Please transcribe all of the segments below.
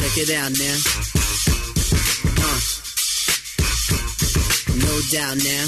Check it out now. Uh. No doubt now.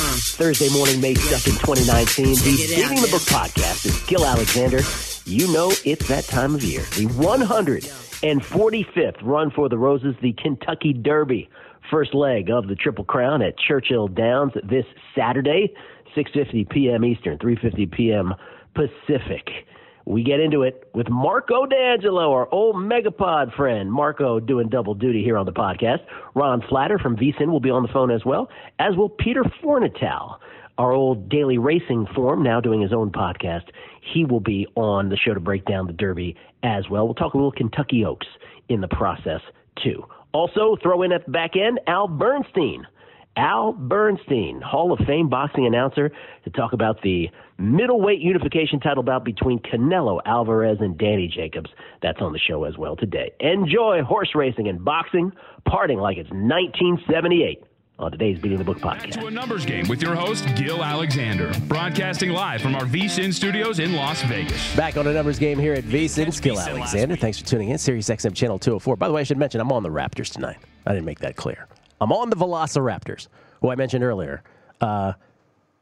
Uh. Thursday morning, May 2nd, 2019. The Check it out, the. Book podcast is Gil Alexander. You know it's that time of year. The 145th Run for the Roses, the Kentucky Derby. First leg of the Triple Crown at Churchill Downs this Saturday, 6.50 p.m. Eastern, 3.50 p.m. Pacific. We get into it with Marco D'Angelo, our old Megapod friend. Marco doing double duty here on the podcast. Ron Flatter from VSIN will be on the phone as well, as will Peter Fornatal, our old daily racing form, now doing his own podcast. He will be on the show to break down the Derby as well. We'll talk a little Kentucky Oaks in the process, too. Also, throw in at the back end Al Bernstein. Al Bernstein, Hall of Fame boxing announcer, to talk about the middleweight unification title bout between Canelo Alvarez and Danny Jacobs. That's on the show as well today. Enjoy horse racing and boxing, parting like it's 1978 on today's Beating the Book Back podcast. to a numbers game with your host, Gil Alexander, broadcasting live from our VSIN studios in Las Vegas. Back on a numbers game here at VSIN. Skill Alexander. Thanks for tuning in. Sirius XM Channel 204. By the way, I should mention I'm on the Raptors tonight. I didn't make that clear. I'm on the Velociraptors, who I mentioned earlier. Uh,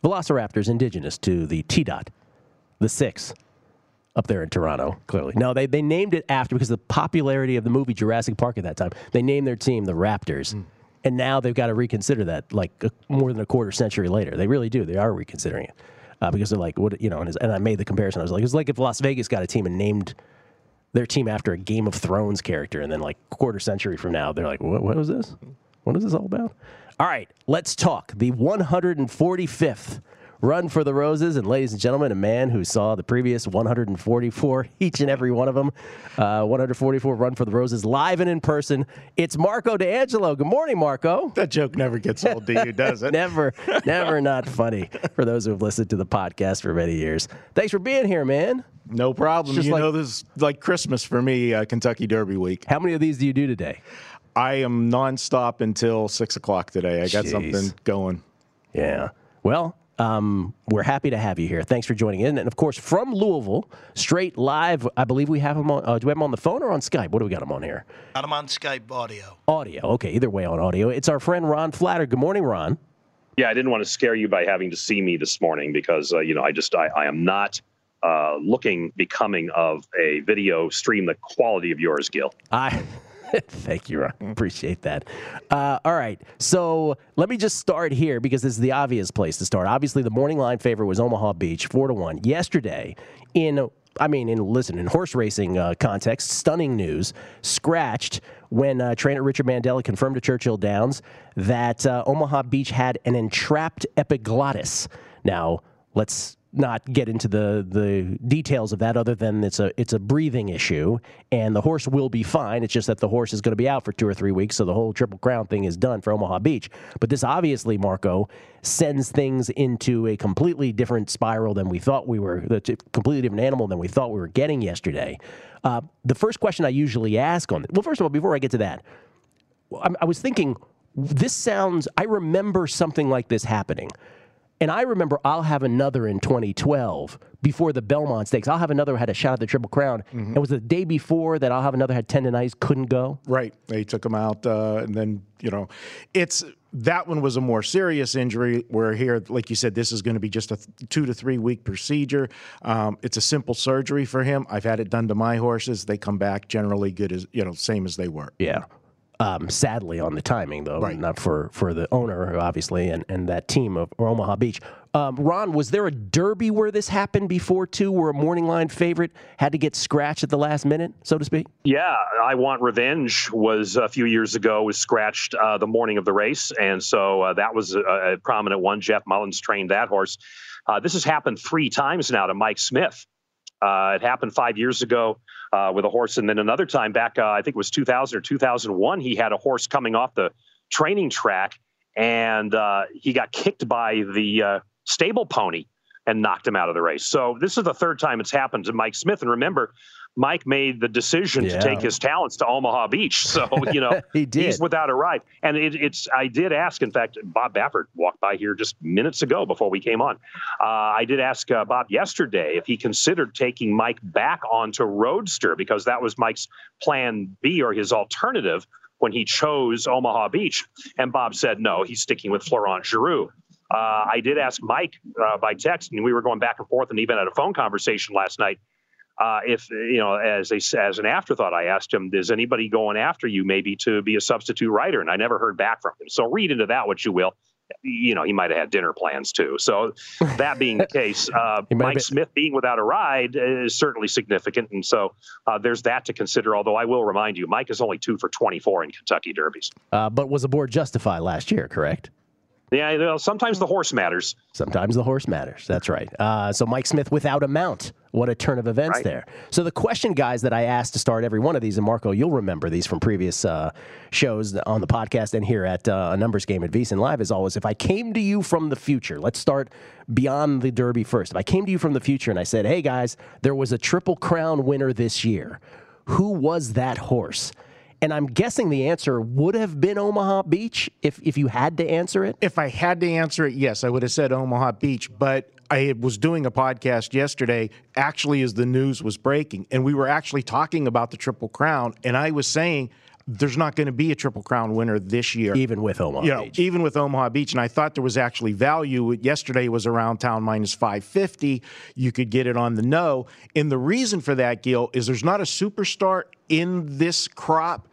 Velociraptors, indigenous to the T Dot, the six up there in Toronto, clearly. No, they, they named it after because of the popularity of the movie Jurassic Park at that time. They named their team the Raptors. And now they've got to reconsider that like a, more than a quarter century later. They really do. They are reconsidering it. Uh, because they're like, what, you know, and, and I made the comparison. I was like, it's like if Las Vegas got a team and named their team after a Game of Thrones character, and then like quarter century from now, they're like, what, what was this? What is this all about? All right, let's talk. The 145th Run for the Roses, and ladies and gentlemen, a man who saw the previous 144, each and every one of them, uh, 144 Run for the Roses live and in person. It's Marco D'Angelo. Good morning, Marco. That joke never gets old to you, does it? Never, never not funny for those who have listened to the podcast for many years. Thanks for being here, man. No problem. Just You like- know, this is like Christmas for me, uh, Kentucky Derby week. How many of these do you do today? I am nonstop until six o'clock today. I got Jeez. something going. Yeah. Well, um, we're happy to have you here. Thanks for joining in. And of course, from Louisville, straight live, I believe we have him on. Uh, do we have him on the phone or on Skype? What do we got him on here? Got him on Skype audio. Audio. Okay, either way on audio. It's our friend Ron Flatter. Good morning, Ron. yeah, I didn't want to scare you by having to see me this morning because uh, you know I just I, I am not uh, looking becoming of a video stream the quality of yours, Gil. I thank you, Ron. Appreciate that. Uh, all right, so let me just start here because this is the obvious place to start. Obviously, the morning line favorite was Omaha Beach, four to one. Yesterday, in I mean, in listen, in horse racing uh, context, stunning news. Scratched when uh, trainer Richard Mandella confirmed to Churchill Downs that uh, Omaha Beach had an entrapped epiglottis. Now, let's not get into the the details of that other than it's a it's a breathing issue and the horse will be fine. It's just that the horse is going to be out for 2 or 3 weeks so the whole triple crown thing is done for Omaha Beach. But this obviously Marco sends things into a completely different spiral than we thought we were the completely different animal than we thought we were getting yesterday. Uh, the first question I usually ask on well first of all before I get to that I, I was thinking this sounds I remember something like this happening and I remember I'll have another in 2012 before the Belmont Stakes. I'll have another had a shot at the Triple Crown. Mm-hmm. It was the day before that I'll have another had tendonitis, couldn't go. Right. They took him out. Uh, and then, you know, it's that one was a more serious injury where here, like you said, this is going to be just a th- two to three week procedure. Um, it's a simple surgery for him. I've had it done to my horses. They come back generally good as, you know, same as they were. Yeah. Um, sadly, on the timing though, right. not for, for the owner obviously, and, and that team of Omaha Beach. Um, Ron, was there a derby where this happened before too, where a morning line favorite had to get scratched at the last minute, so to speak? Yeah, I Want Revenge was a few years ago was scratched uh, the morning of the race, and so uh, that was a, a, prominent one. Jeff Mullins trained that horse. Uh, this has happened three times now to Mike Smith. Uh, it happened five years ago uh, with a horse, and then another time back, uh, I think it was 2000 or 2001. He had a horse coming off the training track, and uh, he got kicked by the uh, stable pony and knocked him out of the race. So this is the third time it's happened to Mike Smith. And remember, Mike made the decision yeah. to take his talents to Omaha Beach. So, you know, he did. he's without a ride. And it, it's, I did ask, in fact, Bob Baffert walked by here just minutes ago before we came on. Uh, I did ask uh, Bob yesterday if he considered taking Mike back onto Roadster because that was Mike's plan B or his alternative when he chose Omaha Beach. And Bob said, no, he's sticking with Florent Geroux. Uh, I did ask Mike uh, by text, and we were going back and forth, and even had a phone conversation last night uh, if you know, as a as an afterthought, I asked him, "Is anybody going after you, maybe to be a substitute writer?" And I never heard back from him. So read into that what you will. You know, he might have had dinner plans too. So that being the case, uh, Mike been... Smith being without a ride is certainly significant, and so uh, there's that to consider. Although I will remind you, Mike is only two for 24 in Kentucky Derbies. Uh, but was the board justified last year? Correct. Yeah, sometimes the horse matters. Sometimes the horse matters. That's right. Uh, so Mike Smith without a mount. What a turn of events right. there. So the question, guys, that I asked to start every one of these, and Marco, you'll remember these from previous uh, shows on the podcast and here at uh, a numbers game at VSiN Live, is always if I came to you from the future, let's start beyond the Derby first. If I came to you from the future and I said, hey guys, there was a Triple Crown winner this year, who was that horse? And I'm guessing the answer would have been Omaha Beach if, if you had to answer it. If I had to answer it, yes, I would have said Omaha Beach. But I was doing a podcast yesterday, actually, as the news was breaking, and we were actually talking about the Triple Crown. And I was saying, there's not going to be a Triple Crown winner this year. Even with Omaha you know, Beach. Even with Omaha Beach. And I thought there was actually value. Yesterday was around town minus 550. You could get it on the no. And the reason for that, Gil, is there's not a superstar in this crop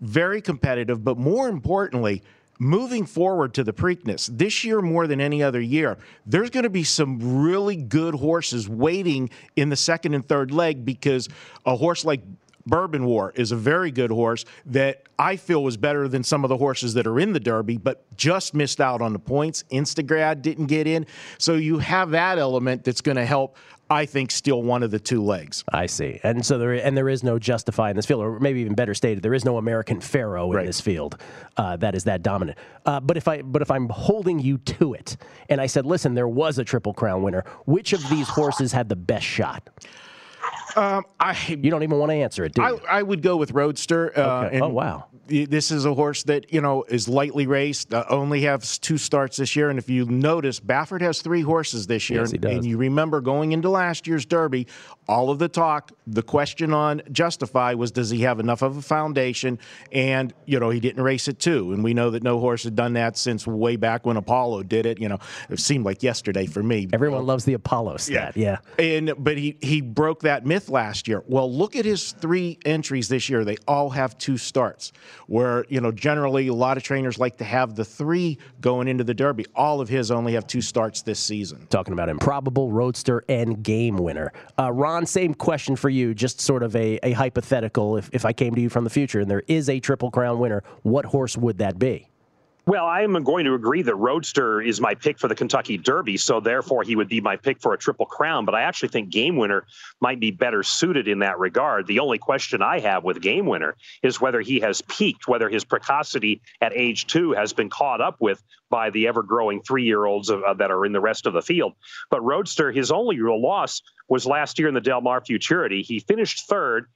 very competitive, but more importantly, moving forward to the Preakness this year more than any other year, there's going to be some really good horses waiting in the second and third leg because a horse like Bourbon War is a very good horse that I feel was better than some of the horses that are in the Derby, but just missed out on the points. Instagrand didn't get in. So you have that element that's going to help I think still one of the two legs. I see, and so there and there is no justify in this field, or maybe even better stated, there is no American Pharoah in right. this field uh, that is that dominant. Uh, but if I but if I'm holding you to it, and I said, listen, there was a Triple Crown winner, which of these horses had the best shot? Um, I you don't even want to answer it, do you? I, I would go with Roadster. Uh, okay. oh wow! This is a horse that you know is lightly raced. Uh, only has two starts this year, and if you notice, Baffert has three horses this year. Yes, he does. And you remember going into last year's Derby, all of the talk, the question on Justify was, does he have enough of a foundation? And you know he didn't race it too, and we know that no horse had done that since way back when Apollo did it. You know, it seemed like yesterday for me. Everyone loves the Apollo stat. Yeah. yeah. And but he he broke that myth last year. Well, look at his three entries this year. They all have two starts. Where, you know, generally a lot of trainers like to have the three going into the Derby. All of his only have two starts this season. Talking about improbable, roadster, and game winner. Uh, Ron, same question for you, just sort of a, a hypothetical. If, if I came to you from the future and there is a Triple Crown winner, what horse would that be? Well, I am going to agree that Roadster is my pick for the Kentucky Derby, so therefore he would be my pick for a Triple Crown. But I actually think Game Winner might be better suited in that regard. The only question I have with Game Winner is whether he has peaked, whether his precocity at age two has been caught up with by the ever growing three year olds uh, that are in the rest of the field. But Roadster, his only real loss was last year in the Del Mar Futurity. He finished third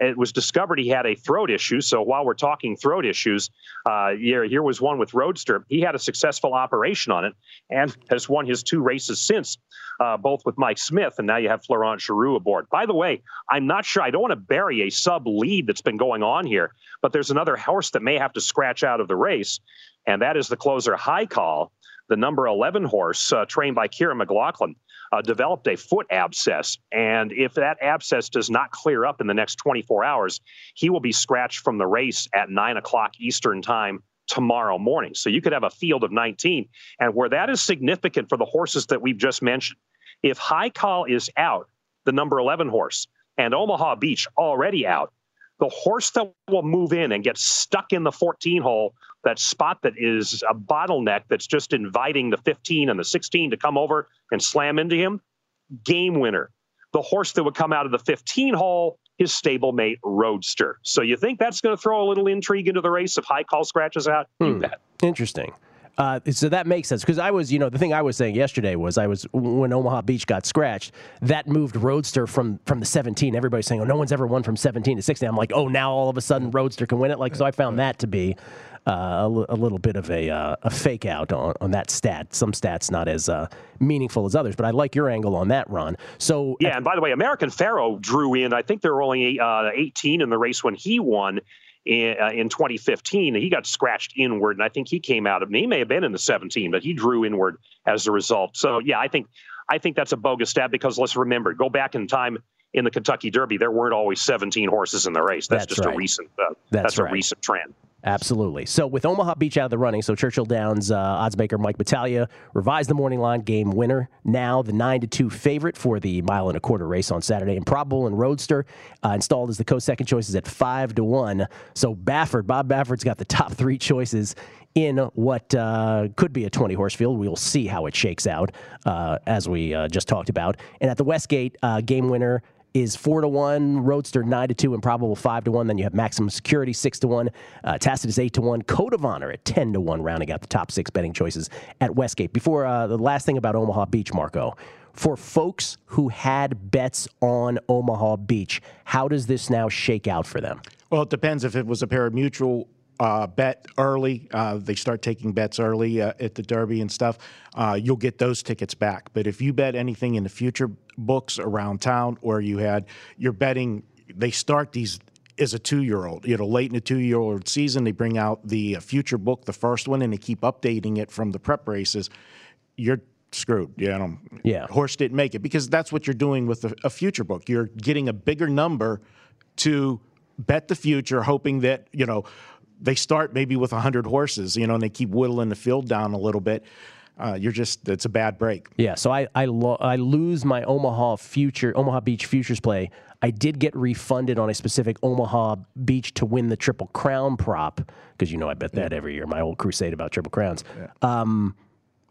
it was discovered he had a throat issue. So while we're talking throat issues, uh, here, here was one with Roadster. He had a successful operation on it and has won his two races since, uh, both with Mike Smith, and now you have Florent Geroux aboard. By the way, I'm not sure. I don't want to bury a sub lead that's been going on here, but there's another horse that may have to scratch out of the race, and that is the closer High Call, the number 11 horse uh, trained by Kiaran McLaughlin uh, developed a foot abscess. And if that abscess does not clear up in the next 24 hours, he will be scratched from the race at nine o'clock Eastern time tomorrow morning. So you could have a field of 19. And where that is significant for the horses that we've just mentioned, if High Call is out, the number 11 horse, and Omaha Beach already out, the horse that will move in and get stuck in the 14 hole, that spot that is a bottleneck that's just inviting the 15 and the 16 to come over and slam into him, game winner. The horse that would come out of the 15 hole, his stablemate Roadster. So you think that's going to throw a little intrigue into the race if High Call scratches out? Hmm. You bet. Interesting. Uh, so that makes sense because I was, you know, the thing I was saying yesterday was I was when Omaha Beach got scratched, that moved Roadster from from the 17. Everybody's saying, oh, no one's ever won from 17 to 16. I'm like, oh, now all of a sudden Roadster can win it. Like, so I found that to be uh, a, l- a little bit of a, uh, a fake out on, on that stat. Some stats not as uh, meaningful as others, but I like your angle on that, Ron. So yeah, and by the way, American Pharoah drew in. I think there were only uh, 18 in the race when he won in, uh, in 2015. He got scratched inward, and I think he came out of. He may have been in the 17, but he drew inward as a result. So yeah, I think I think that's a bogus stat because let's remember, go back in time in the Kentucky Derby, there weren't always 17 horses in the race. That's, that's just right. a recent. Uh, that's, that's right. a recent trend. Absolutely. So with Omaha Beach out of the running, so Churchill Downs uh, oddsmaker Mike Battaglia revised the morning line game winner. Now the nine to two favorite for the mile and a quarter race on Saturday. Improbable and Roadster uh, installed as the co-second choices at five to one. So Baffert, Bob Baffert's got the top three choices in what uh, could be a 20 horse field. We will see how it shakes out, uh, as we uh, just talked about. And at the Westgate, uh, game winner is four to one, Roadster nine to two, Improbable five to one. Then you have Maximum Security six to one, uh, Tacitus eight to one, Code of Honor at ten to one, rounding out the top six betting choices at Westgate. Before uh, the last thing about Omaha Beach, Marco, for folks who had bets on Omaha Beach, how does this now shake out for them? Well, it depends if it was a pari-mutuel uh, bet early. Uh, they start taking bets early uh, at the Derby and stuff. Uh, you'll get those tickets back. But if you bet anything in the future books around town, or you had you're betting, they start these as a two-year-old. You know, late in the two-year-old season, they bring out the uh, future book, the first one, and they keep updating it from the prep races. You're screwed. You know, yeah. Horse didn't make it because that's what you're doing with a, a future book. You're getting a bigger number to bet the future, hoping that you know they start maybe with 100 horses, you know, and they keep whittling the field down a little bit. Uh, you're just it's a bad break. Yeah, so I I, lo- I lose my Omaha future Omaha Beach futures play. I did get refunded on a specific Omaha Beach to win the Triple Crown prop because you know I bet that every year. My old crusade about Triple Crowns. Yeah. Um,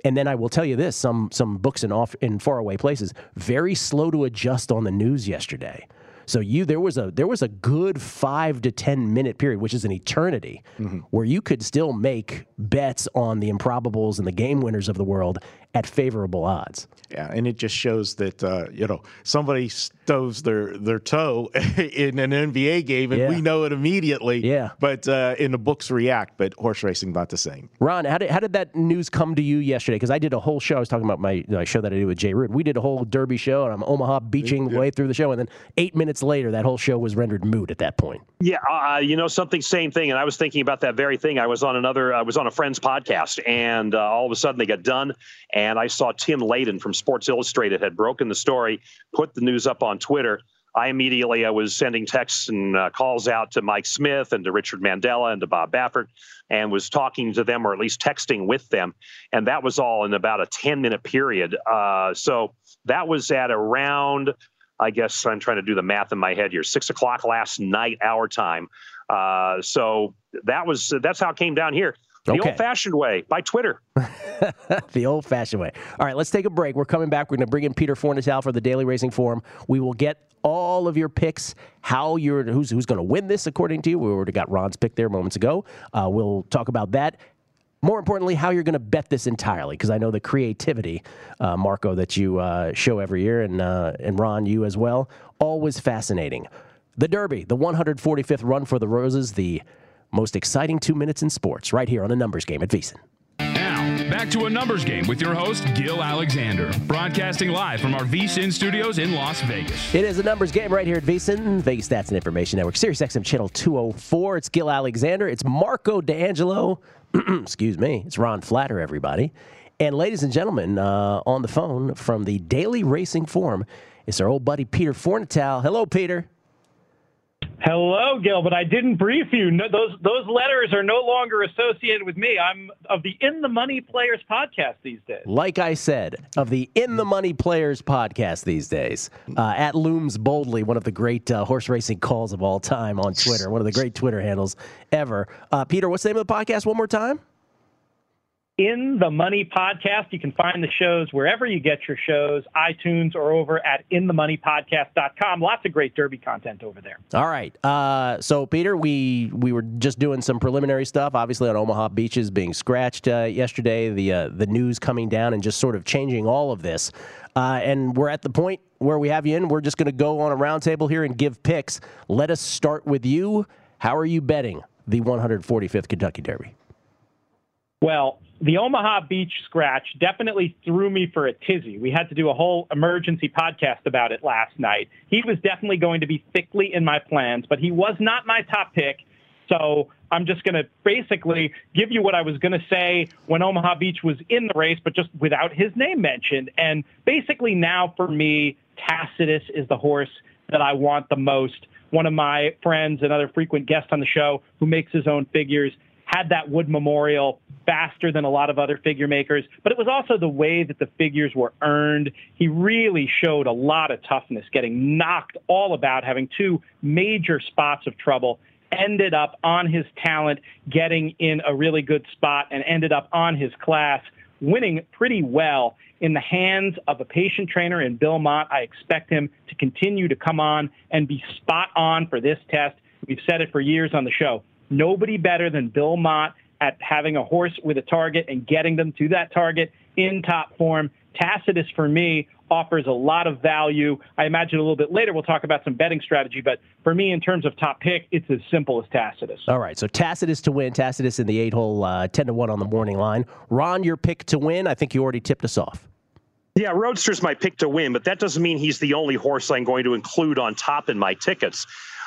and then I will tell you this: some some books in off in faraway places very slow to adjust on the news yesterday. So you there was a there was a good five to ten minute period, which is an eternity, mm-hmm. where you could still make bets on the improbables and the game winners of the world at favorable odds. Yeah, and it just shows that uh, you know somebody stoves their their toe in an NBA game, and yeah. we know it immediately. Yeah, but uh, in the books react, but horse racing not the same. Ron, how did how did that news come to you yesterday? Because I did a whole show. I was talking about my, my show that I did with Jay Rood. We did a whole Derby show, and I'm Omaha beaching yeah. way through the show, and then eight minutes later, that whole show was rendered moot at that point. Yeah, uh, you know something, same thing. And I was thinking about that very thing. I was on another, I was on a friend's podcast, and uh, all of a sudden they got done, and I saw Tim Layden from Sports Illustrated had broken the story, put the news up on Twitter. I immediately I was sending texts and uh, calls out to Mike Smith and to Richard Mandella and to Bob Baffert, and was talking to them or at least texting with them, and that was all in about a ten minute period. Uh, so that was at around, I guess I'm trying to do the math in my head here, six o'clock last night our time. Uh, so that was that's how it came down here. The Okay. old fashioned way by Twitter. the old fashioned way. All right, let's take a break. We're coming back. We're going to bring in Peter Fornatal for the Daily Racing Form. We will get all of your picks, how you're, who's, who's going to win this according to you. We already got Ron's pick there moments ago. Uh, we'll talk about that. More importantly, how you're going to bet this entirely, because I know the creativity, uh, Marco, that you uh, show every year, and uh, and Ron, you as well, always fascinating. The Derby, the 145th run for the Roses, the most exciting two minutes in sports, right here on a numbers game at VSIN. Now, back to a numbers game with your host, Gil Alexander, broadcasting live from our VSIN studios in Las Vegas. It is a numbers game right here at VSIN, Vegas Stats and Information Network, Sirius XM Channel 204. It's Gil Alexander. It's Marco D'Angelo. Excuse me. It's Ron Flatter, everybody. And ladies and gentlemen, uh, on the phone from the Daily Racing Form it's our old buddy Peter Fornatal. Hello, Peter. Hello, Gil, but I didn't brief you. No, those those letters are no longer associated with me. I'm of the In the Money Players podcast these days. Like I said, of the In the Money Players podcast these days, uh, at Looms Boldly, one of the great uh, horse racing calls of all time on Twitter, one of the great Twitter handles ever. Uh, Peter, what's the name of the podcast one more time? In the Money podcast, you can find the shows wherever you get your shows, iTunes or over at inthemoneypodcast.com. Lots of great Derby content over there. All right. Uh, so, Peter, we we were just doing some preliminary stuff, obviously on Omaha beaches being scratched uh, yesterday. The uh, the news coming down and just sort of changing all of this. Uh, and we're at the point where we have you in. We're just going to go on a roundtable here and give picks. Let us start with you. How are you betting the 145th Kentucky Derby? Well, the Omaha Beach scratch definitely threw me for a tizzy. We had to do a whole emergency podcast about it last night. He was definitely going to be thickly in my plans, but he was not my top pick. So I'm just going to basically give you what I was going to say when Omaha Beach was in the race, but just without his name mentioned. And basically now for me, Tacitus is the horse that I want the most. One of my friends, another frequent guest on the show who makes his own figures, had that Wood Memorial faster than a lot of other figure makers, but it was also the way that the figures were earned. He really showed a lot of toughness, getting knocked all about, having two major spots of trouble, ended up on his talent, getting in a really good spot, and ended up on his class, winning pretty well. In the hands of a patient trainer in Bill Mott, I expect him to continue to come on and be spot on for this test. We've said it for years on the show. Nobody better than Bill Mott at having a horse with a target and getting them to that target in top form. Tacitus, for me, offers a lot of value. I imagine a little bit later we'll talk about some betting strategy, but for me, in terms of top pick, it's as simple as Tacitus. All right, so Tacitus to win. Tacitus in the eight hole, uh, 10 to 1 on the morning line. Ron, your pick to win. I think you already tipped us off. Yeah, Roadster's my pick to win, but that doesn't mean he's the only horse I'm going to include on top in my tickets.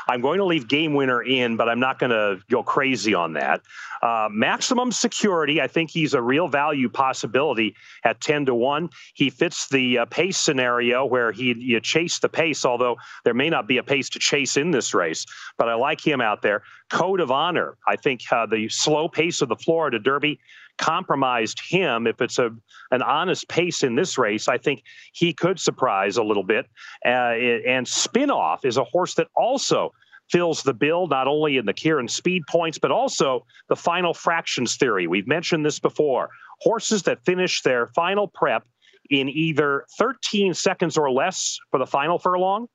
I'm going to leave Game Winner in, but I'm not going to go crazy on that. Uh, maximum security, I think he's a real value possibility at 10 to 1. He fits the uh, pace scenario where he you chase the pace, although there may not be a pace to chase in this race, but I like him out there. Code of Honor, I think uh, the slow pace of the Florida Derby compromised him. If it's a an honest pace in this race, I think he could surprise a little bit. Uh, and Spinoff is a horse that also fills the bill, not only in the Kieran speed points, but also the final fractions theory. We've mentioned this before. Horses that finish their final prep in either 13 seconds or less for the final furlong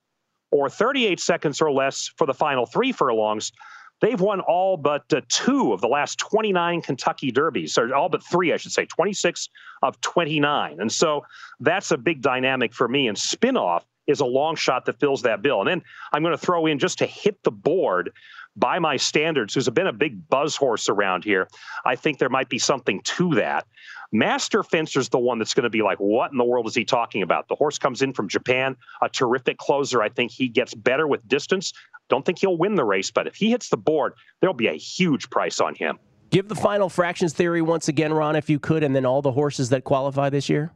or 38 seconds or less for the final three furlongs They've won all but uh, two of the last 29 Kentucky Derbies, or all but three, I should say, 26 of 29. And so that's a big dynamic for me. And spinoff is a long shot that fills that bill. And then I'm going to throw in just to hit the board by my standards, who's been a big buzz horse around here. I think there might be something to that. Master Fencer's the one that's going to be like, what in the world is he talking about? The horse comes in from Japan, a terrific closer. I think he gets better with distance. Don't think he'll win the race, but if he hits the board, there'll be a huge price on him. Give the final fractions theory once again, Ron, if you could, and then all the horses that qualify this year.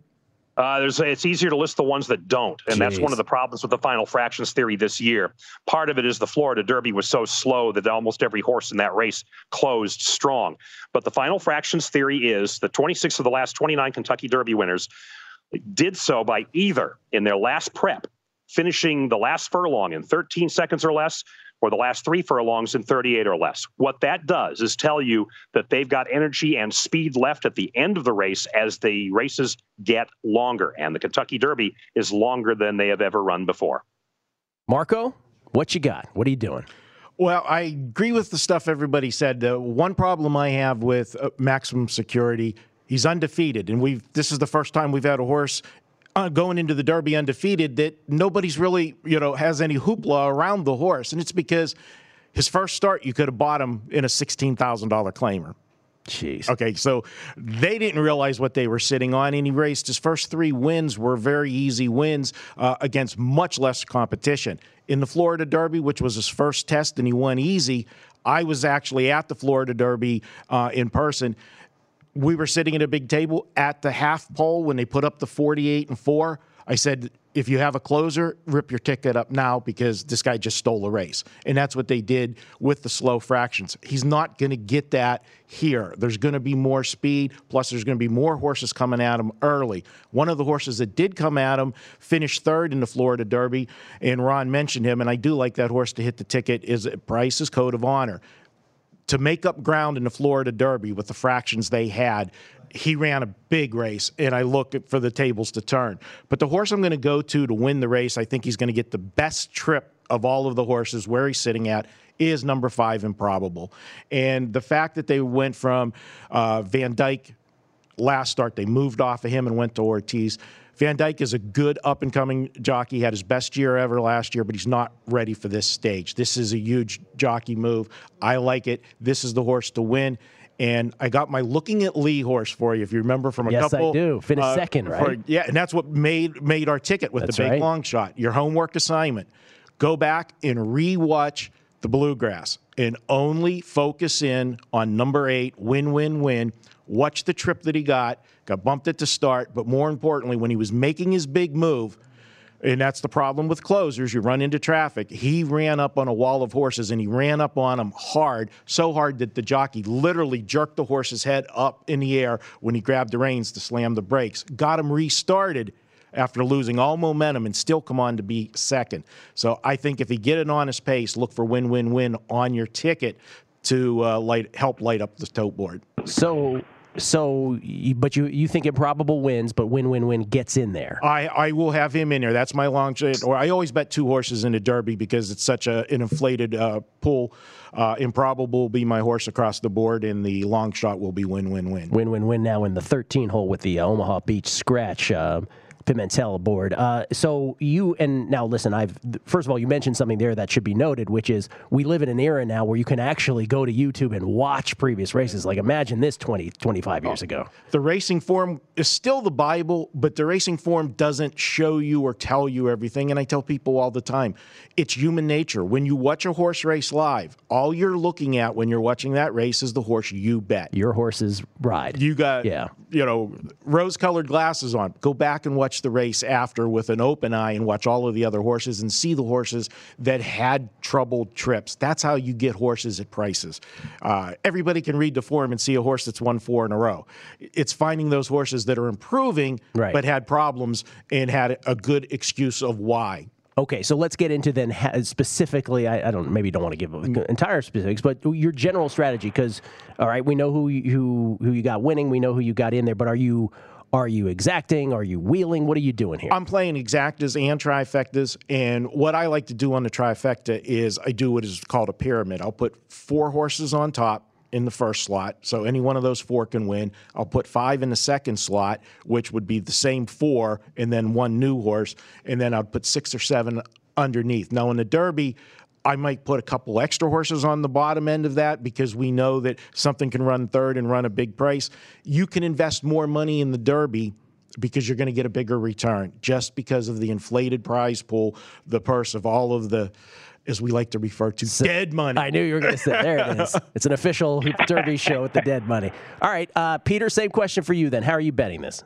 Uh, there's, it's easier to list the ones that don't, and Jeez. that's one of the problems with the final fractions theory this year. Part of it is the Florida Derby was so slow that almost every horse in that race closed strong. But the final fractions theory is the 26 of the last 29 Kentucky Derby winners did so by either in their last prep finishing the last furlong in 13 seconds or less or the last three furlongs in 38 or less. What that does is tell you that they've got energy and speed left at the end of the race as the races get longer. And the Kentucky Derby is longer than they have ever run before. Marco, what you got? What are you doing? Well, I agree with the stuff everybody said. The one problem I have with uh, maximum security, he's undefeated, and we've this is the first time we've had a horse uh, going into the Derby undefeated that nobody's really you know has any hoopla around the horse, and it's because his first start you could have bought him in a sixteen thousand dollar claimer. Jeez. Okay, so they didn't realize what they were sitting on, and he raced his first three wins were very easy wins uh, against much less competition. In the Florida Derby, which was his first test, and he won easy. I was actually at the Florida Derby uh, in person. We were sitting at a big table at the half pole when they put up the 48 and 4. I said, if you have a closer, rip your ticket up now because this guy just stole a race. And that's what they did with the slow fractions. He's not going to get that here. There's going to be more speed, plus, there's going to be more horses coming at him early. One of the horses that did come at him finished third in the Florida Derby, and Ron mentioned him, and I do like that horse to hit the ticket, is Bryce's Code of Honor to make up ground in the Florida Derby with the fractions they had, he ran a big race, and I look for the tables to turn. But the horse I'm going to go to to win the race, I think he's going to get the best trip of all of the horses where he's sitting at is number five improbable and the fact that they went from uh, van dyke last start they moved off of him and went to ortiz Van Dyke is a good up and coming jockey. Had his best year ever last year, but he's not ready for this stage. This is a huge jockey move. I like it. This is the horse to win. And I got my looking at Lee horse for you. If you remember from a yes, couple, Yes, I do. Finished uh, second, right? For, yeah, and that's what made made our ticket with That's the big right. long shot. Your homework assignment: go back and rewatch the bluegrass and only focus in on number eight. Win, win, win. Watch the trip that he got. Got bumped at the start, but more importantly, when he was making his big move. And that's the problem with closers. You run into traffic. He ran up on a wall of horses and he ran up on them hard, so hard that the jockey literally jerked the horse's head up in the air when he grabbed the reins to slam the brakes. Got him restarted after losing all momentum and still come on to be second. So I think if he get an honest pace, look for win win win on your ticket to uh, light, help light up the tote board. So, so, but you you think improbable wins, but win win win gets in there. I, I will have him in there. That's my long shot. Or I always bet two horses in a derby because it's such a, an inflated uh, pool. Uh, improbable will be my horse across the board, and the long shot will be win win win. Win win win now in the 13 hole with the uh, Omaha Beach scratch. Pimentel aboard. Uh, so you and now listen. I've first of all you mentioned something there that should be noted, which is we live in an era now where you can actually go to YouTube and watch previous races. Like imagine this 20, 25 years ago. The racing form is still the Bible, but the racing form doesn't show you or tell you everything. And I tell people all the time it's human nature. When you watch a horse race live, all you're looking at when you're watching that race is the horse you bet. Your horse's ride. You got, Yeah. you know, rose colored glasses on. Go back and watch the race after with an open eye and watch all of the other horses and see the horses that had troubled trips. That's how you get horses at prices. Uh, everybody can read the form and see a horse that's won four in a row. It's finding those horses that are improving Right. but had problems and had a good excuse of why. Okay, so let's get into then specifically. I, I don't maybe don't want to give entire specifics, but your general strategy. Because all right, we know who you, who who you got winning. We know who you got in there. But are you are you exacting? Are you wheeling? What are you doing here? I'm playing exactas and trifectas, and what I like to do on the trifecta is I do what is called a pyramid. I'll put four horses on top in the first slot, so any one of those four can win. I'll put five in the second slot, which would be the same four, and then one new horse, and then I'll put six or seven underneath. Now in the Derby. I might put a couple extra horses on the bottom end of that because we know that something can run third and run a big price. You can invest more money in the Derby because you're going to get a bigger return just because of the inflated prize pool, the purse of all of the, as we like to refer to, dead money. I knew you were going to say there it is. It's an official Derby show with the dead money. All right, uh, Peter, same question for you then. How are you betting this?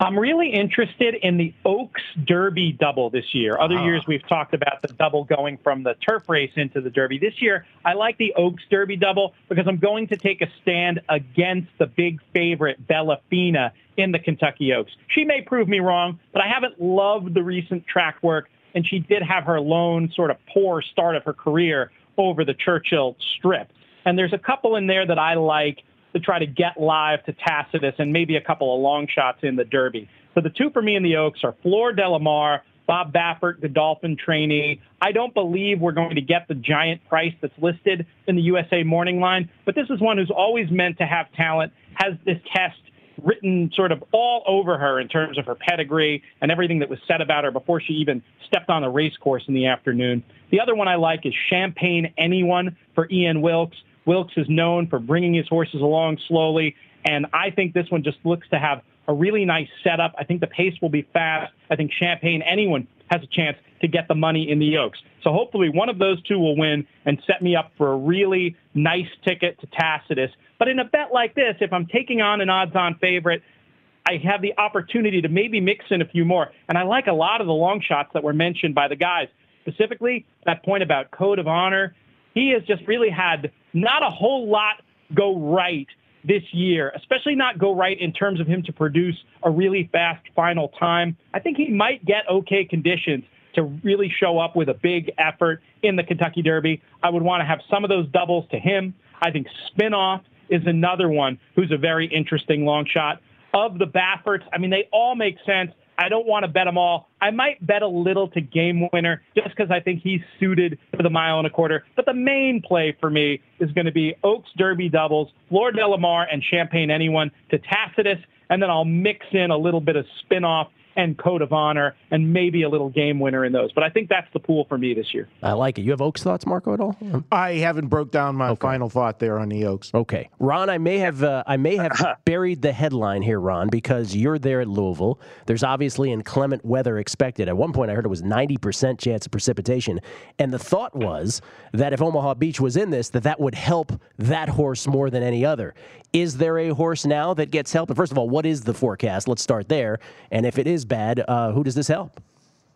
I'm really interested in the Oaks Derby double this year. Other Ah. years we've talked about the double going from the turf race into the Derby. This year I like the Oaks Derby double because I'm going to take a stand against the big favorite Bella Fina in the Kentucky Oaks. She may prove me wrong, but I haven't loved the recent track work, and she did have her lone sort of poor start of her career over the Churchill Strip. And there's a couple in there that I like to try to get live to Tacitus and maybe a couple of long shots in the Derby. So the two for me in the Oaks are Flor de La Mar, Bob Baffert, Godolphin trainee. I don't believe we're going to get the giant price that's listed in the USA morning line, but this is one who's always meant to have talent, has this test written sort of all over her in terms of her pedigree and everything that was said about her before she even stepped on the race course in the afternoon. The other one I like is Champagne Anyone for Ian Wilkes. Wilkes is known for bringing his horses along slowly, and I think this one just looks to have a really nice setup. I think the pace will be fast. I think Champagne Anyone has a chance to get the money in the Oaks. So hopefully one of those two will win and set me up for a really nice ticket to Tacitus. But in a bet like this, if I'm taking on an odds-on favorite, I have the opportunity to maybe mix in a few more. And I like a lot of the long shots that were mentioned by the guys, specifically that point about code of honor. He has just really had not a whole lot go right this year, especially not go right in terms of him to produce a really fast final time. I think he might get okay conditions to really show up with a big effort in the Kentucky Derby. I would want to have some of those doubles to him. I think Spinoff is another one who's a very interesting long shot. Of the Bafferts, I mean, they all make sense. I don't want to bet them all. I might bet a little to game winner just because I think he's suited for the mile and a quarter. But the main play for me is going to be Oaks Derby doubles, Flor de La Mar and Champagne Anyone to Tacitus, and then I'll mix in a little bit of spin-off and Code of Honor and maybe a little game winner in those. But I think that's the pool for me this year. I like it. You have Oaks thoughts, Marco, at all? I haven't broke down my final thought there on the Oaks. Okay, Ron, I may have uh, I may have buried the headline here, Ron, because you're there at Louisville. There's obviously inclement weather expected. At one point, I heard it was 90% chance of precipitation, and the thought was that if Omaha Beach was in this, that that would help that horse more than any other. Is there a horse now that gets help? And first of all, what is the forecast? Let's start there. And if it is bad, uh, who does this help?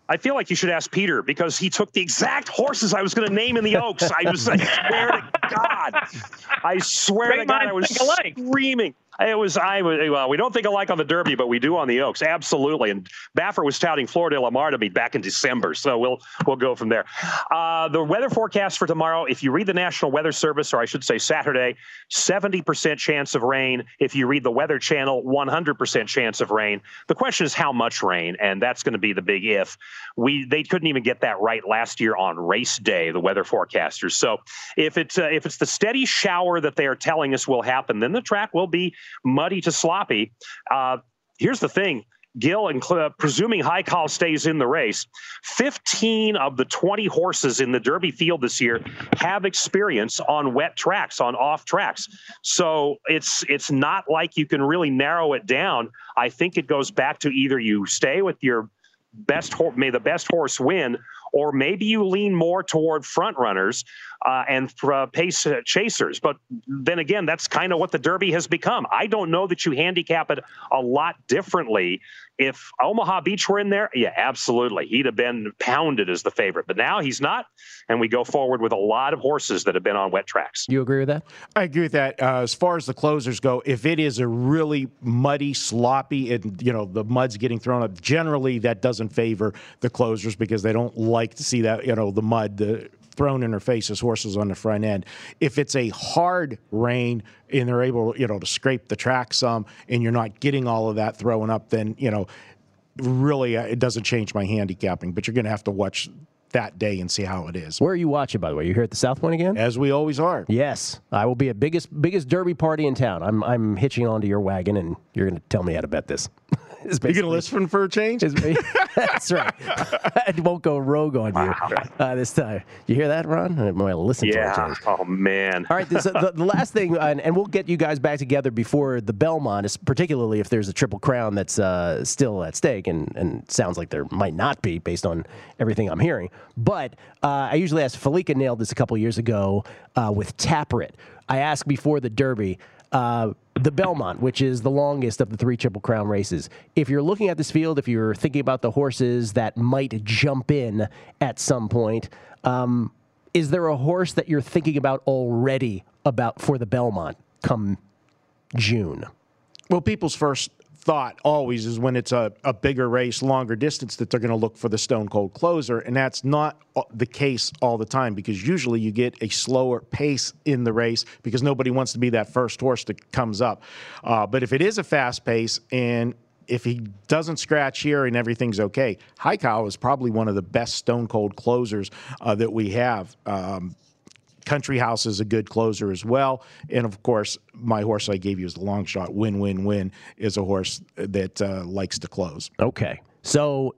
I feel like you should ask Peter because he took the exact horses I was going to name in the Oaks. I was, I swear to God, I swear Great to God, I was think alike. screaming. It was I well, we don't think alike on the Derby, but we do on the Oaks, absolutely. And Baffert was touting Flor de La Mar to me back in December, so we'll we'll go from there. Uh, the weather forecast for tomorrow, if you read the National Weather Service, or I should say Saturday, seventy percent chance of rain. If you read the Weather Channel, one hundred percent chance of rain. The question is how much rain, and that's going to be the big if. We they couldn't even get that right last year on race day, the weather forecasters. So if it's uh, if it's the steady shower that they are telling us will happen, then the track will be muddy to sloppy. Uh, here's the thing. Gil, and uh, presuming High Call stays in the race, 15 of the 20 horses in the Derby field this year have experience on wet tracks, on off tracks. So it's it's not like you can really narrow it down. I think it goes back to either you stay with your best horse, may the best horse win, or maybe you lean more toward front runners uh, and uh, pace uh, chasers. But then again, that's kind of what the Derby has become. I don't know that you handicap it a lot differently. If Omaha Beach were in there, yeah, absolutely, he'd have been pounded as the favorite. But now he's not, and we go forward with a lot of horses that have been on wet tracks. You agree with that? I agree with that. Uh, as far as the closers go, if it is a really muddy, sloppy, and you know the mud's getting thrown up, generally that doesn't favor the closers because they don't like to see that you know the mud the, thrown in their face as horses on the front end. If it's a hard rain and they're able you know to scrape the track some, and you're not getting all of that thrown up, then you know really uh, it doesn't change my handicapping. But you're going to have to watch that day and see how it is. Where are you watching, by the way? You here at the South Point again? As we always are. Yes, I will be at biggest biggest Derby party in town. I'm I'm hitching onto your wagon, and you're going to tell me how to bet this. You going to listen for a change? That's right. I won't go rogue on you uh, this time. You hear that, Ron? I'm going to listen to Yeah. a change. Oh man. All right. This, uh, the, the last thing, and, and we'll get you guys back together before the Belmont, is particularly if there's a triple crown that's uh, still at stake, and, and sounds like there might not be based on everything I'm hearing. But uh, I usually ask, Felica nailed this a couple years ago uh, with Tapwrit. I asked before the Derby. Uh, the Belmont, which is the longest of the three Triple Crown races. If you're looking at this field, if you're thinking about the horses that might jump in at some point, um, is there a horse that you're thinking about already about for the Belmont come June? Well, people's first thought always is when it's a, a bigger race, longer distance, that they're going to look for the stone cold closer. And that's not the case all the time because usually you get a slower pace in the race because nobody wants to be that first horse that comes up. Uh, but if it is a fast pace and if he doesn't scratch here and everything's okay, Cow is probably one of the best stone cold closers uh, that we have. Um, Country House is a good closer as well. And of course, my horse I gave you is the long shot. Win, win, win is a horse that uh, likes to close. Okay. So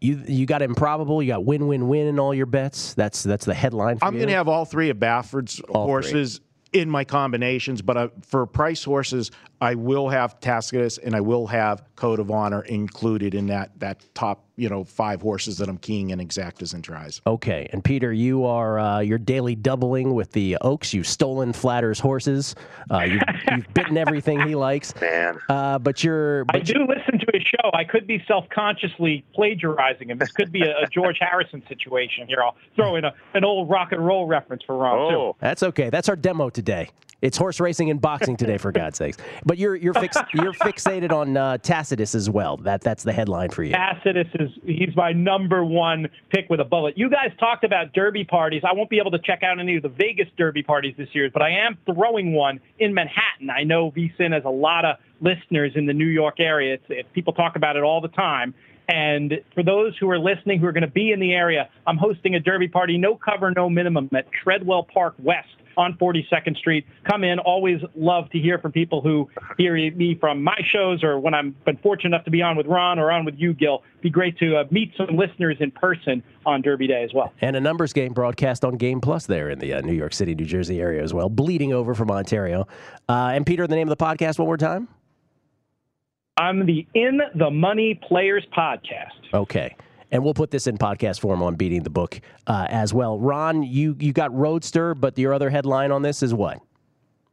you you got improbable, you got win, win, win in all your bets. That's that's the headline. I'm going to have all three of Baffert's all horses. Three in my combinations, but uh, for price horses, I will have Tacitus and I will have Code of Honor included in that that top you know five horses that I'm keying in exactas and tries. Okay, and Peter, you are uh, you're daily doubling with the Oaks. You've stolen Flatter's horses. Uh, you've, you've, bitten everything he likes. Man, uh, but you're. But I do listen to his show. I could be self-consciously plagiarizing him. This could be a, a George Harrison situation here. I'll throw in a, an old rock and roll reference for Ron oh. too. That's okay. That's our demo today. It's horse racing and boxing today, for God's sakes. But you're you're fix, you're fixated on uh, Tacitus as well. That that's the headline for you. Tacitus is he's my number one pick with a bullet. You guys talked about Derby parties. I won't be able to check out any of the Vegas Derby parties this year, but I am throwing one in Manhattan. I know VSIN has a lot of listeners in the New York area. It's, it, people talk about it all the time. And for those who are listening who are going to be in the area, I'm hosting a Derby party, no cover, no minimum at Treadwell Park West on 42nd Street. Come in. Always love to hear from people who hear me from my shows or when I've been fortunate enough to be on with Ron or on with you, Gil. Be great to uh, meet some listeners in person on Derby Day as well. And a numbers game broadcast on Game Plus there in the uh, New York City, New Jersey area as well, bleeding over from Ontario. Uh, and Peter, the name of the podcast one more time. I'm the In the Money Players podcast. Okay and we'll put this in podcast form on beating the book uh, as well. Ron, you you got Roadster, but your other headline on this is what?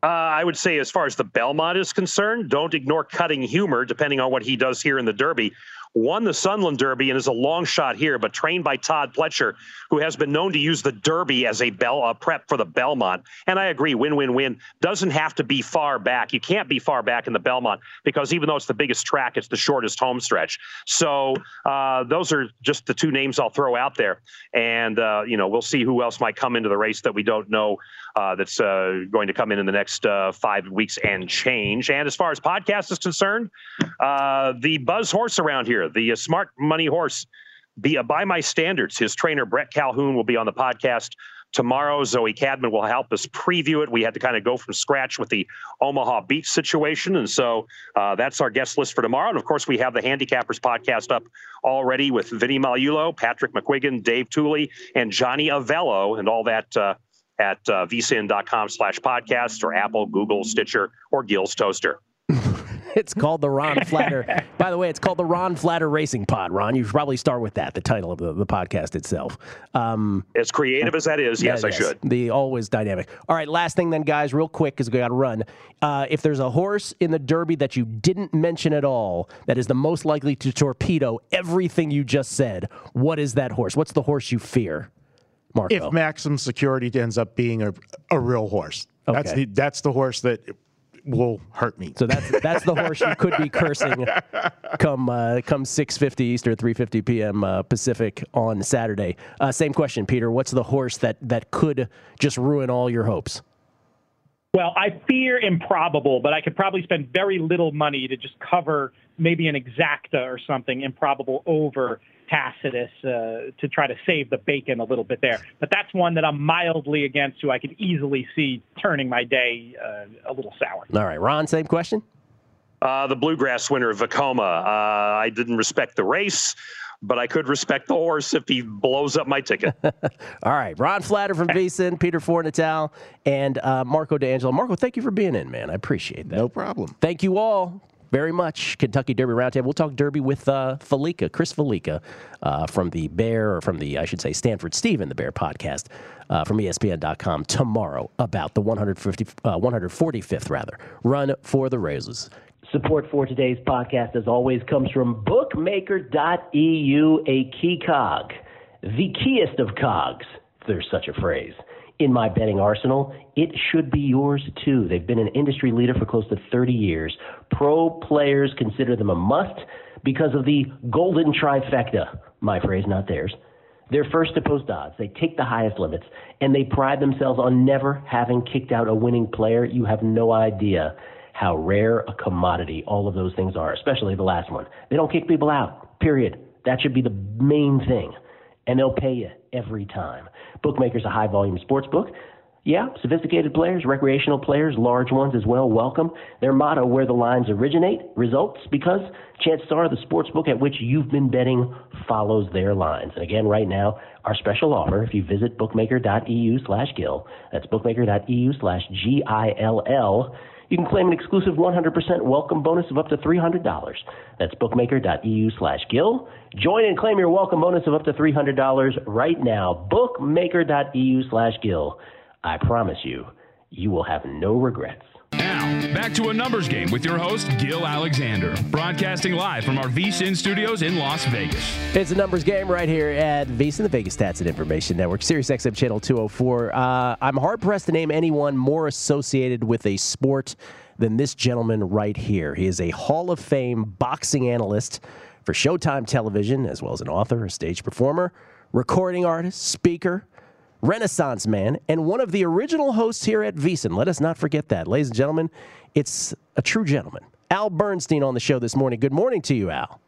Uh, I would say, as far as the Belmont is concerned, don't ignore cutting humor, depending on what he does here in the Derby won the Sunland Derby and is a long shot here, but trained by Todd Pletcher, who has been known to use the Derby as a bell a prep for the Belmont. And I agree, win win win doesn't have to be far back. You can't be far back in the Belmont because even though it's the biggest track, it's the shortest home stretch. So uh, those are just the two names I'll throw out there, and uh, you know we'll see who else might come into the race that we don't know uh, that's uh, going to come in in the next uh, five weeks and change. And as far as podcast is concerned, uh, the buzz horse around here, the uh, smart money horse, be by my standards. His trainer Bret Calhoun will be on the podcast tomorrow. Zoe Cadman will help us preview it. We had to kind of go from scratch with the Omaha Beach situation. And so uh, that's our guest list for tomorrow. And of course, we have the Handicappers podcast up already with Vinny Magliulo, Patrick McQuiggan, Dave Tuley, and Johnny Avello, and all that uh, at uh, vsin.com slash podcast or Apple, Google, Stitcher, or Gil's Toaster. It's called the Ron Flatter. By the way, it's called the Ron Flatter Racing Pod. Ron, you should probably start with that, the title of the, the podcast itself. Um, as creative as that is, yes, I should. The always dynamic. All right, last thing then, guys, real quick, because we got to run. Uh, if there's a horse in the Derby that you didn't mention at all that is the most likely to torpedo everything you just said, what is that horse? What's the horse you fear? Marco. If Maximum Security ends up being a, a real horse, okay. that's the that's the horse that will hurt me. So that's that's the horse you could be cursing come uh, come 6:50 Eastern, 3:50 p.m. Uh, Pacific on Saturday. Uh, same question, Peter. What's the horse that that could just ruin all your hopes? Well, I fear improbable, but I could probably spend very little money to just cover maybe an exacta or something improbable over Tacitus uh, to try to save the bacon a little bit there. But that's one that I'm mildly against, who I could easily see turning my day uh, a little sour. All right, Ron, same question. Uh, the bluegrass winner, Vekoma. Uh, I didn't respect the race, but I could respect the horse if he blows up my ticket. all right, Ron Flatter from VSIN, Peter Fornatale, and uh, Marco D'Angelo. Marco, thank you for being in, man. I appreciate that. No problem. Thank you all very much. Kentucky Derby Roundtable. We'll talk Derby with uh, Fallica, Chris Fallica, uh, from the Bear, or from the, I should say, Stanford Steamer, the Bear podcast uh, from ESPN.com tomorrow about the 150, uh, 145th rather run for the Roses. Support for today's podcast, as always, comes from bookmaker.eu, a key cog, the keyest of cogs, there's such a phrase. In my betting arsenal, it should be yours too. They've been an industry leader for close to 30 years. Pro players consider them a must because of the golden trifecta. My phrase, not theirs. They're first to post odds. They take the highest limits, and they pride themselves on never having kicked out a winning player. You have no idea how rare a commodity all of those things are, especially the last one. They don't kick people out, period. That should be the main thing. And they'll pay you every time. Bookmaker's a high volume sports book. Yeah, sophisticated players, recreational players, large ones as well, welcome. Their motto, where the lines originate, results, because chances are the sports book at which you've been betting follows their lines. And again, right now, our special offer, if you visit bookmaker.eu slash Gill, that's bookmaker.eu slash G-I-L-L, you can claim an exclusive 100% welcome bonus of up to $300. That's bookmaker.eu slash Gill. Join and claim your welcome bonus of up to $300 right now. Bookmaker.eu slash Gill. I promise you, you will have no regrets. Now, back to a numbers game with your host, Gil Alexander, broadcasting live from our VSIN studios in Las Vegas. It's a numbers game right here at VSIN, the Vegas Stats and Information Network, Sirius XM Channel 204. Uh, I'm hard pressed to name anyone more associated with a sport than this gentleman right here. He is a Hall of Fame boxing analyst for Showtime Television, as well as an author, a stage performer, recording artist, speaker Renaissance man, and one of the original hosts here at VSIN. Let us not forget that. Ladies and gentlemen, it's a true gentleman. Al Bernstein on the show this morning. Good morning to you, Al.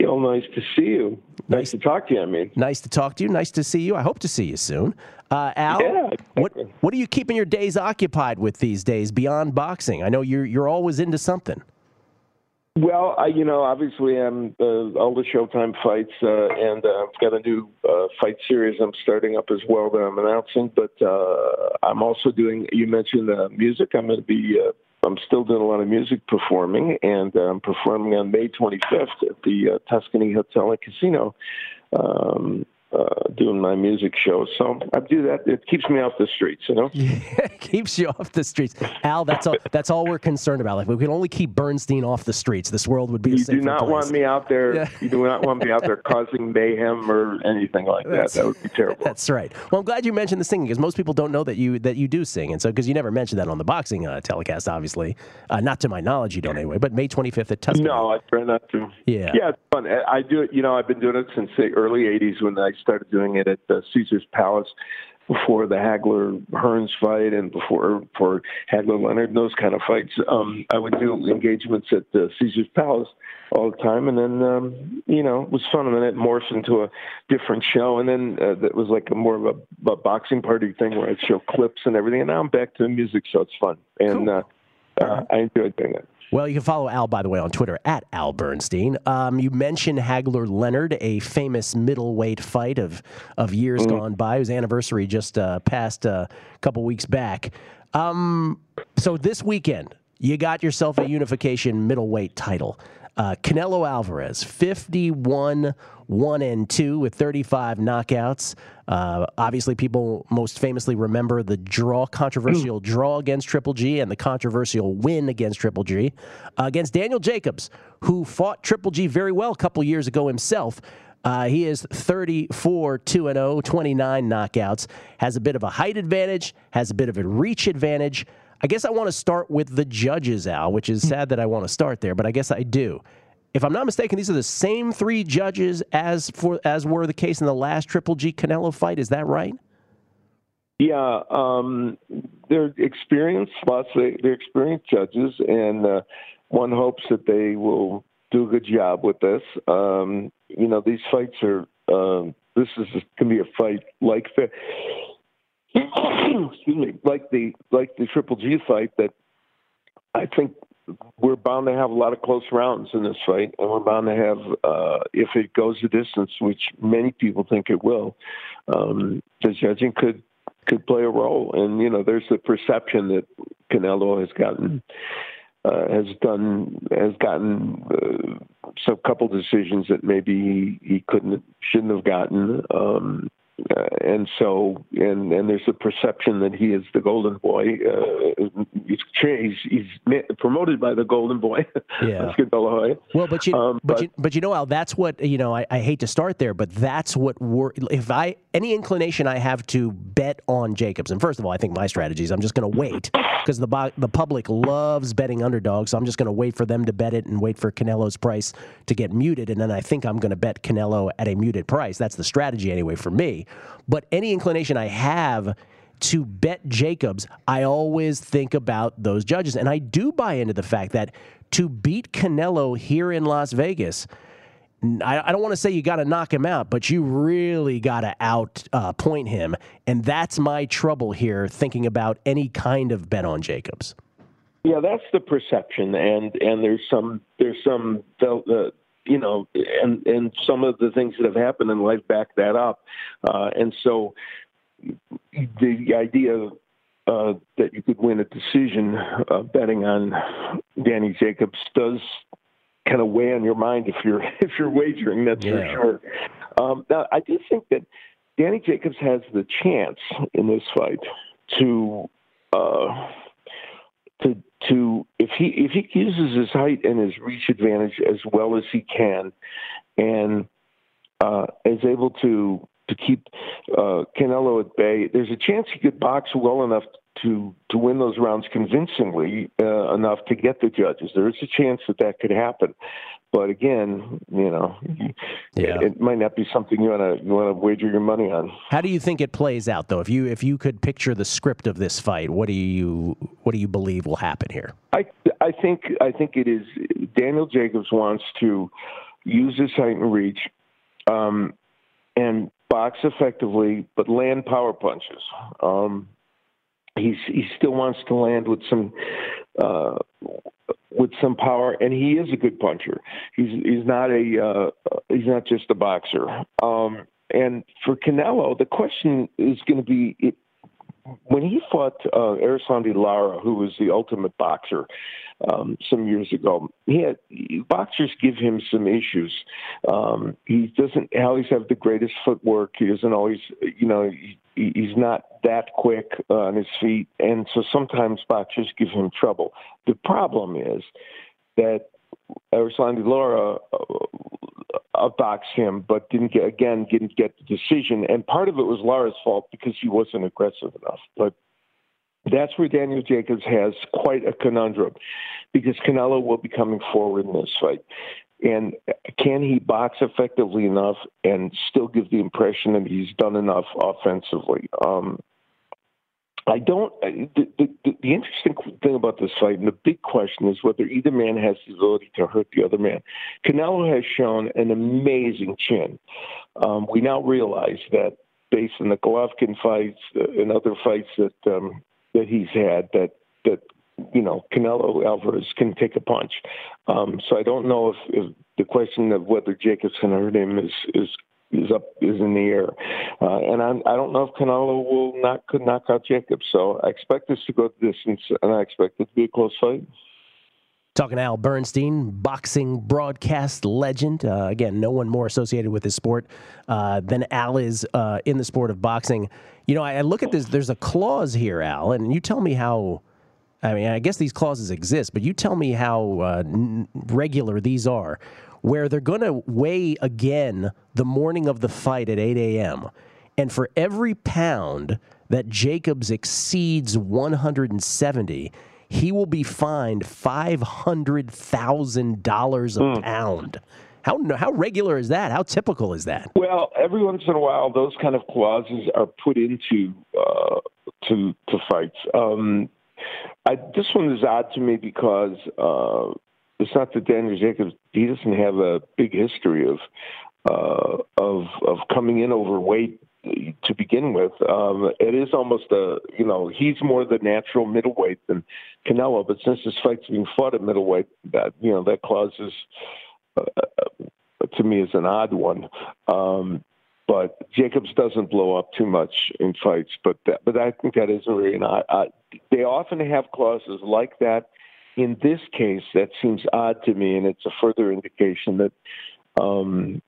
Yo, nice to see you. Nice, nice to talk to you, I mean. Nice to talk to you. Nice to see you. I hope to see you soon. Uh, Al, yeah, exactly. what, what are you keeping your days occupied with these days beyond boxing? I know you're, you're always into something. Well, I, you know, obviously, I'm uh, all the Showtime fights, uh, and uh, I've got a new uh, fight series I'm starting up as well that I'm announcing. But uh, I'm also doing. You mentioned uh, music. I'm going to be. Uh, I'm still doing a lot of music performing, and uh, I'm performing on May 25th at the uh, Tuscany Hotel and Casino. Um, uh, doing my music show. So I do that. It keeps me off the streets, you know. Yeah, keeps you off the streets, Al. That's all. That's all we're concerned about. Like we could only keep Bernstein off the streets, this world would be. You do not place. want me out there. Yeah. You do not want me out there causing mayhem or anything like that. That would be terrible. That's right. Well, I'm glad you mentioned the singing because most people don't know that you that you do sing, and so because you never mentioned that on the boxing uh, telecast, obviously, uh, not to my knowledge, you don't anyway. But May 25th at Tuscany. No, I try not to. Yeah. Yeah, it's fun. I do it. You know, I've been doing it since the early '80s when I started doing it at the Caesar's Palace before the Hagler Hearns fight and before for Hagler Leonard and those kind of fights. Um, I would do engagements at the Caesar's Palace all the time, and then um, you know it was fun. And then it morphed into a different show, and then uh, that was like a more of a, a boxing party thing where I'd show clips and everything. And now I'm back to the music, so it's fun, and cool. uh, uh, I enjoy doing it. Well, you can follow Al, by the way, on Twitter at Al Bernstein. Um, you mentioned Hagler Leonard, a famous middleweight fight of, of years mm gone by, whose anniversary just uh, passed uh, a couple weeks back. Um, so this weekend, you got yourself a unification middleweight title. Uh, Canelo Alvarez, 51 1 and 2 with 35 knockouts. Uh, obviously, people most famously remember the draw, controversial draw against Triple G and the controversial win against Triple G uh, against Daniel Jacobs, who fought Triple G very well a couple years ago himself. Uh, he is 34 2 0, 29 knockouts, has a bit of a height advantage, has a bit of a reach advantage. I guess I want to start with the judges, Al, which is sad that I want to start there, but I guess I do. If I'm not mistaken, these are the same three judges as for as were the case in the last Triple G Canelo fight. Is that right? Yeah, um, they're experienced, lots of they're experienced judges, and uh, one hopes that they will do a good job with this. Um, you know, these fights are. Um, this is can be a fight like excuse me, like the like the Triple G fight that I think we're bound to have a lot of close rounds in this fight, and we're bound to have, uh, if it goes the distance, which many people think it will, um, the judging could could play a role. And you know, there's the perception that Canelo has gotten uh, has done has gotten uh, some couple decisions that maybe he, he couldn't shouldn't have gotten. Um, uh, and so and and there's a perception that he is the golden boy. Uh, he's, he's he's promoted by the golden boy. Yeah. Oscar De La Hoya. Well, but you, Um, but, but- you, but you know, Al, that's what you know. I, I hate to start there, but that's what wor- if I any inclination I have to bet on Jacobs. And first of all, I think my strategy is I'm just going to wait because the the public loves betting underdogs. So I'm just going to wait for them to bet it and wait for Canelo's price to get muted, and then I think I'm going to bet Canelo at a muted price. That's the strategy anyway for me. But any inclination I have to bet Jacobs, I always think about those judges. And I do buy into the fact that to beat Canelo here in Las Vegas, I, don't want to say you got to knock him out, but you really got to out uh, point him. And that's my trouble here thinking about any kind of bet on Jacobs. Yeah, that's the perception, and and there's some there's some uh, you know, and and some of the things that have happened in life back that up, uh, and so the idea uh, that you could win a decision uh, betting on Danny Jacobs does kind of weigh on your mind if you're if you're wagering. That's for sure. Um, now, I do think that Danny Jacobs has the chance in this fight to uh, to to if he if he uses his height and his reach advantage as well as he can, and uh, is able to to keep uh, Canelo at bay, there's a chance he could box well enough to to win those rounds convincingly uh, enough to get the judges. There is a chance that that could happen. But again, you know, Yeah. it might not be something you want to you want to wager your money on. How do you think it plays out, though? If you if you could picture the script of this fight, what do you what do you believe will happen here? I I think I think it is Daniel Jacobs wants to use his height and reach, um, and box effectively, but land power punches. Um, he's he still wants to land with some uh, with some power, and he is a good puncher. He's he's not a uh, he's not just a boxer. Um, and for Canelo, the question is going to be. When he fought uh, Erislandy Lara, who was the ultimate boxer um, some years ago, he had boxers give him some issues. Um, he doesn't always have the greatest footwork. He doesn't always, you know, he, he's not that quick uh, on his feet, and so sometimes boxers give him trouble. The problem is that Erislandy Lara uh, outboxed him, but didn't get again didn't get the decision. And part of it was Lara's fault because he wasn't aggressive enough. But that's where Daniel Jacobs has quite a conundrum because Canelo will be coming forward in this fight. And can he box effectively enough and still give the impression that he's done enough offensively? Um, I don't. The, the, the, interesting thing about this fight, and the big question, is whether either man has the ability to hurt the other man. Canelo has shown an amazing chin. Um, we now realize that based on the Golovkin fights uh, and other fights that um, that he's had, that that you know Canelo Alvarez can take a punch. Um, so I don't know if, if the question of whether Jacobs can hurt him is is is up is in the air, uh, and I'm, I don't know if Canelo will not could knock out Jacobs. So I expect this to go the distance, and I expect it to be a close fight. Talking Al Bernstein, boxing broadcast legend. Uh, again, no one more associated with this sport uh, than Al is uh, in the sport of boxing. You know, I, I look at this. There's a clause here, Al, and you tell me how. I mean, I guess these clauses exist, but you tell me how uh, regular these are, where they're going to weigh again the morning of the fight at 8 a.m. And for every pound that Jacobs exceeds 170, he will be fined $500,000 a pound. How, how regular is that? How typical is that? Well, every once in a while, those kind of clauses are put into uh, to to fights. Um, I, this one is odd to me because uh, it's not that Daniel Jacobs he doesn't have a big history of uh, of of coming in overweight to begin with. Um, it is almost a you know he's more the natural middleweight than Canelo, but since this fight's being fought at middleweight, that you know that clause is uh, to me is an odd one. Um, but Jacobs doesn't blow up too much in fights, but that, but I think that is very odd. Uh, they often have clauses like that. In this case, that seems odd to me, and it's a further indication that um,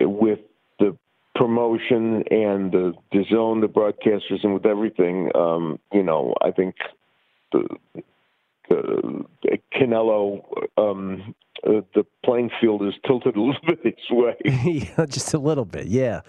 with the promotion and the the DAZN, the broadcasters, and with everything, um, you know, I think the, the Canelo, um, uh, the playing field is tilted a little bit its way. yeah, just a little bit, yeah.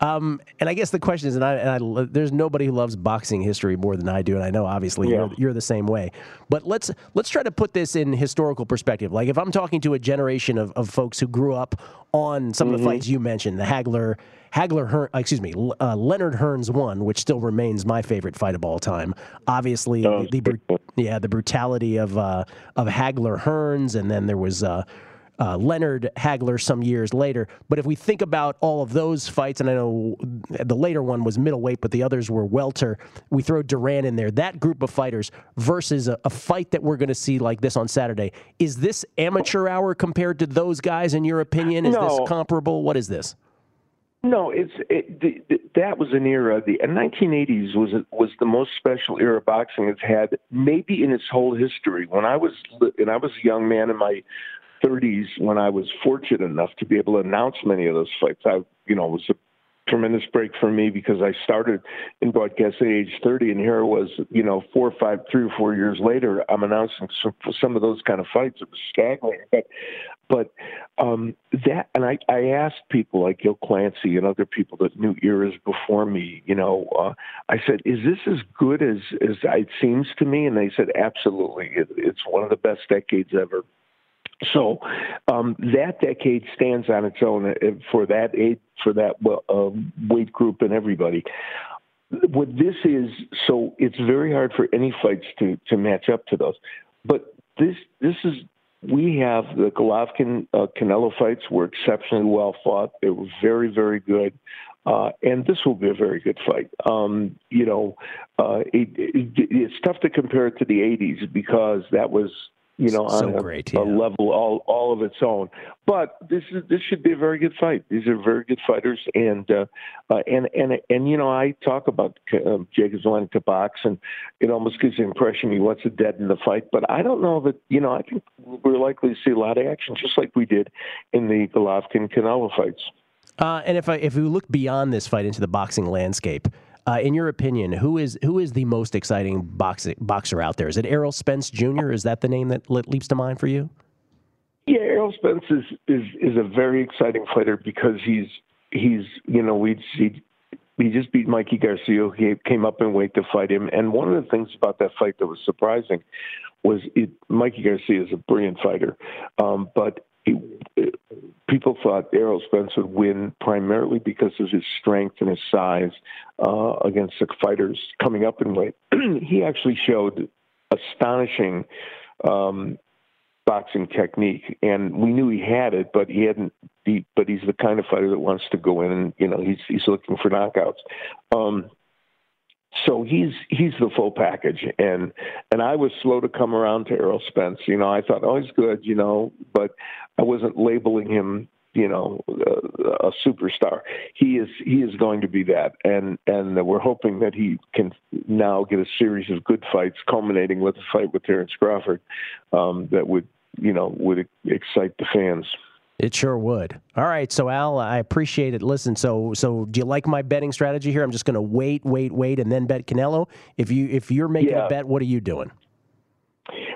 Um, and I guess the question is, and, I, and I, there's nobody who loves boxing history more than I do, and I know obviously yeah. you're, you're the same way. But let's let's try to put this in historical perspective. Like if I'm talking to a generation of, of folks who grew up on some mm-hmm. of the fights you mentioned, the Hagler Hagler, Hearn, uh, excuse me, uh, Leonard Hearns one, which still remains my favorite fight of all time. Obviously, oh, the, the yeah the brutality of uh, of Hagler Hearns, and then there was. Uh, uh, Leonard Hagler some years later. But if we think about all of those fights, and I know the later one was middleweight, but the others were welter, we throw Duran in there. That group of fighters versus a, a fight that we're going to see like this on Saturday. Is this amateur hour compared to those guys, in your opinion? Is no. this comparable? What is this? No, it's it, the, the, that was an era. The 1980s was was the most special era boxing has had, maybe in its whole history. When I was and I was a young man in my 30s, when I was fortunate enough to be able to announce many of those fights, I you know was a tremendous break for me because I started in broadcast at age 30, and here it was, you know, four or five, three or four years later, I'm announcing some, some of those kind of fights. It was staggering, but but um, that, and I, I asked people like Gil Clancy and other people that knew eras before me, you know, uh, I said, is this as good as, as it seems to me? And they said, absolutely. It, it's one of the best decades ever. So um, that decade stands on its own uh, for that age, for that uh, weight group and everybody. What this is, so it's very hard for any fights to to match up to those. But this this is we have the Golovkin uh, Canelo fights were exceptionally well fought. They were very very good. Uh, and this will be a very good fight. Um, you know, uh, it, it, it's tough to compare it to the '80s because that was you know, so on a, great, yeah. a, level all all of its own. But this is this should be a very good fight. These are very good fighters, and uh, uh, and and and you know, I talk about uh, wanting to box, and it almost gives the impression he wants to deaden the fight. But I don't know that. You know, I think we're likely to see a lot of action, just like we did in the Golovkin Canelo fights. Uh, and if I, if we look beyond this fight into the boxing landscape, uh, in your opinion, who is who is the most exciting boxing, boxer out there? Is it Errol Spence Jr.? Is that the name that leaps to mind for you? Yeah, Errol Spence is is is a very exciting fighter because he's he's you know we he he just beat Mikey Garcia. He came up in weight to fight him, and one of the things about that fight that was surprising was it, Mikey Garcia is a brilliant fighter, um, but people thought Errol Spence would win primarily because of his strength and his size uh, against the fighters coming up in weight. he actually showed astonishing um, boxing technique, and we knew he had it, but he hadn't. He, but he's the kind of fighter that wants to go in and you know he's he's looking for knockouts. Um, so he's he's the full package. And and I was slow to come around to Errol Spence. You know I thought oh he's good you know but I wasn't labeling him you know a, a superstar. He is he is going to be that. And and we're hoping that he can now get a series of good fights culminating with a fight with Terence Crawford um, that would you know would excite the fans it sure would. All right, so Al, I appreciate it. Listen, so so do you like my betting strategy here? I'm just going to wait, wait, wait, and then bet Canelo. If you if you're making yeah. a bet, what are you doing?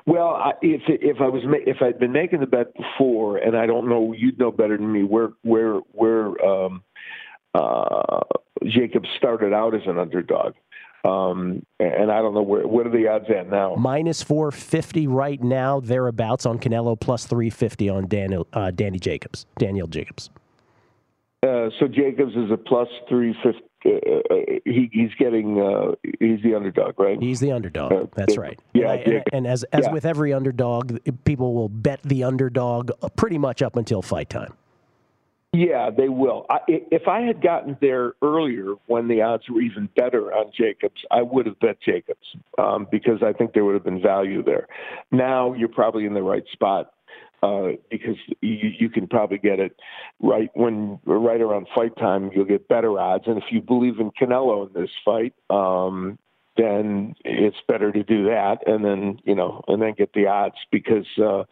Well, I, if if I was if I'd been making the bet before, and I don't know, you'd know better than me where where where um, uh, Jacob started out as an underdog. Um, and I don't know where what are the odds at now? Minus four fifty right now, thereabouts on Canelo, plus three fifty on Daniel uh, Danny Jacobs, Daniel Jacobs. Uh, so Jacobs is a plus three fifty. Uh, uh, he, he's getting uh, he's the underdog, right? He's the underdog. Uh, That's right. Yeah, and, I, and as as yeah. with every underdog, people will bet the underdog pretty much up until fight time. Yeah, they will. I, if I had gotten there earlier when the odds were even better on Jacobs, I would have bet Jacobs um, because I think there would have been value there. Now you're probably in the right spot uh, because you, you can probably get it right when right around fight time. You'll get better odds, and if you believe in Canelo in this fight, um, then it's better to do that and then you know and then get the odds because uh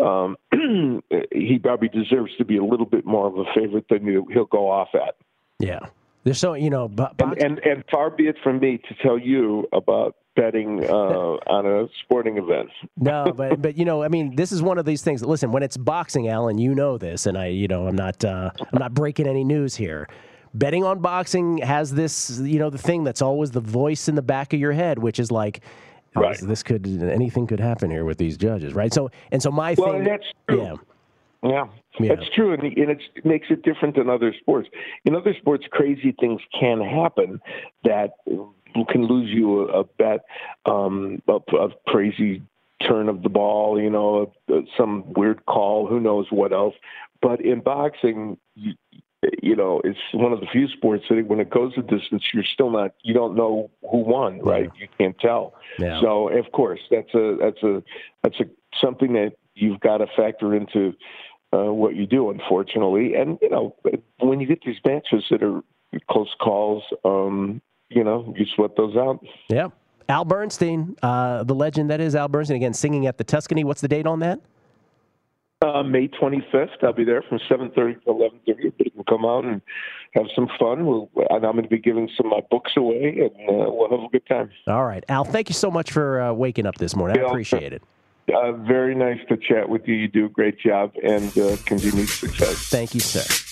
um he probably deserves to be a little bit more of a favorite than he'll go off at Yeah. There's so you know, bo- And, and and far be it from me to tell you about betting uh, on a sporting event. no, but but you know, I mean, this is one of these things. Listen, when it's boxing, Alan, you know this, and I, you know, I'm not, uh, I'm not breaking any news here. Betting on boxing has this, you know, the thing that's always the voice in the back of your head, which is like, Right. this, this could, anything could happen here with these judges, right? So, and so my Well, thing, and that's true. yeah, Yeah, Yeah. that's true, and, and it's, it makes it different than other sports. In other sports, crazy things can happen that can lose you a, a bet, um, a, a crazy turn of the ball, you know, some weird call, who knows what else. But in boxing, you, you know, it's one of the few sports that when it goes a distance, you're still not, you don't know who won, right? You can't tell. Yeah. So, of course, that's a that's a that's a something that you've got to factor into uh, what you do, unfortunately. And you know, when you get these matches that are close calls, um, you know, you sweat those out. yeah. Al Bernstein, uh, the legend that is Al Bernstein, again singing at the Tuscany. What's the date on that? Uh, May 25th, I'll be there from 7:30 to 11:30. But you can come out and have some fun. We'll, and I'm going to be giving some of my books away, and uh, we'll have a good time. All right, Al. Thank you so much for uh, waking up this morning. I appreciate it. Uh, very nice to chat with you. You do a great job, and uh, continued success. Thank you, sir.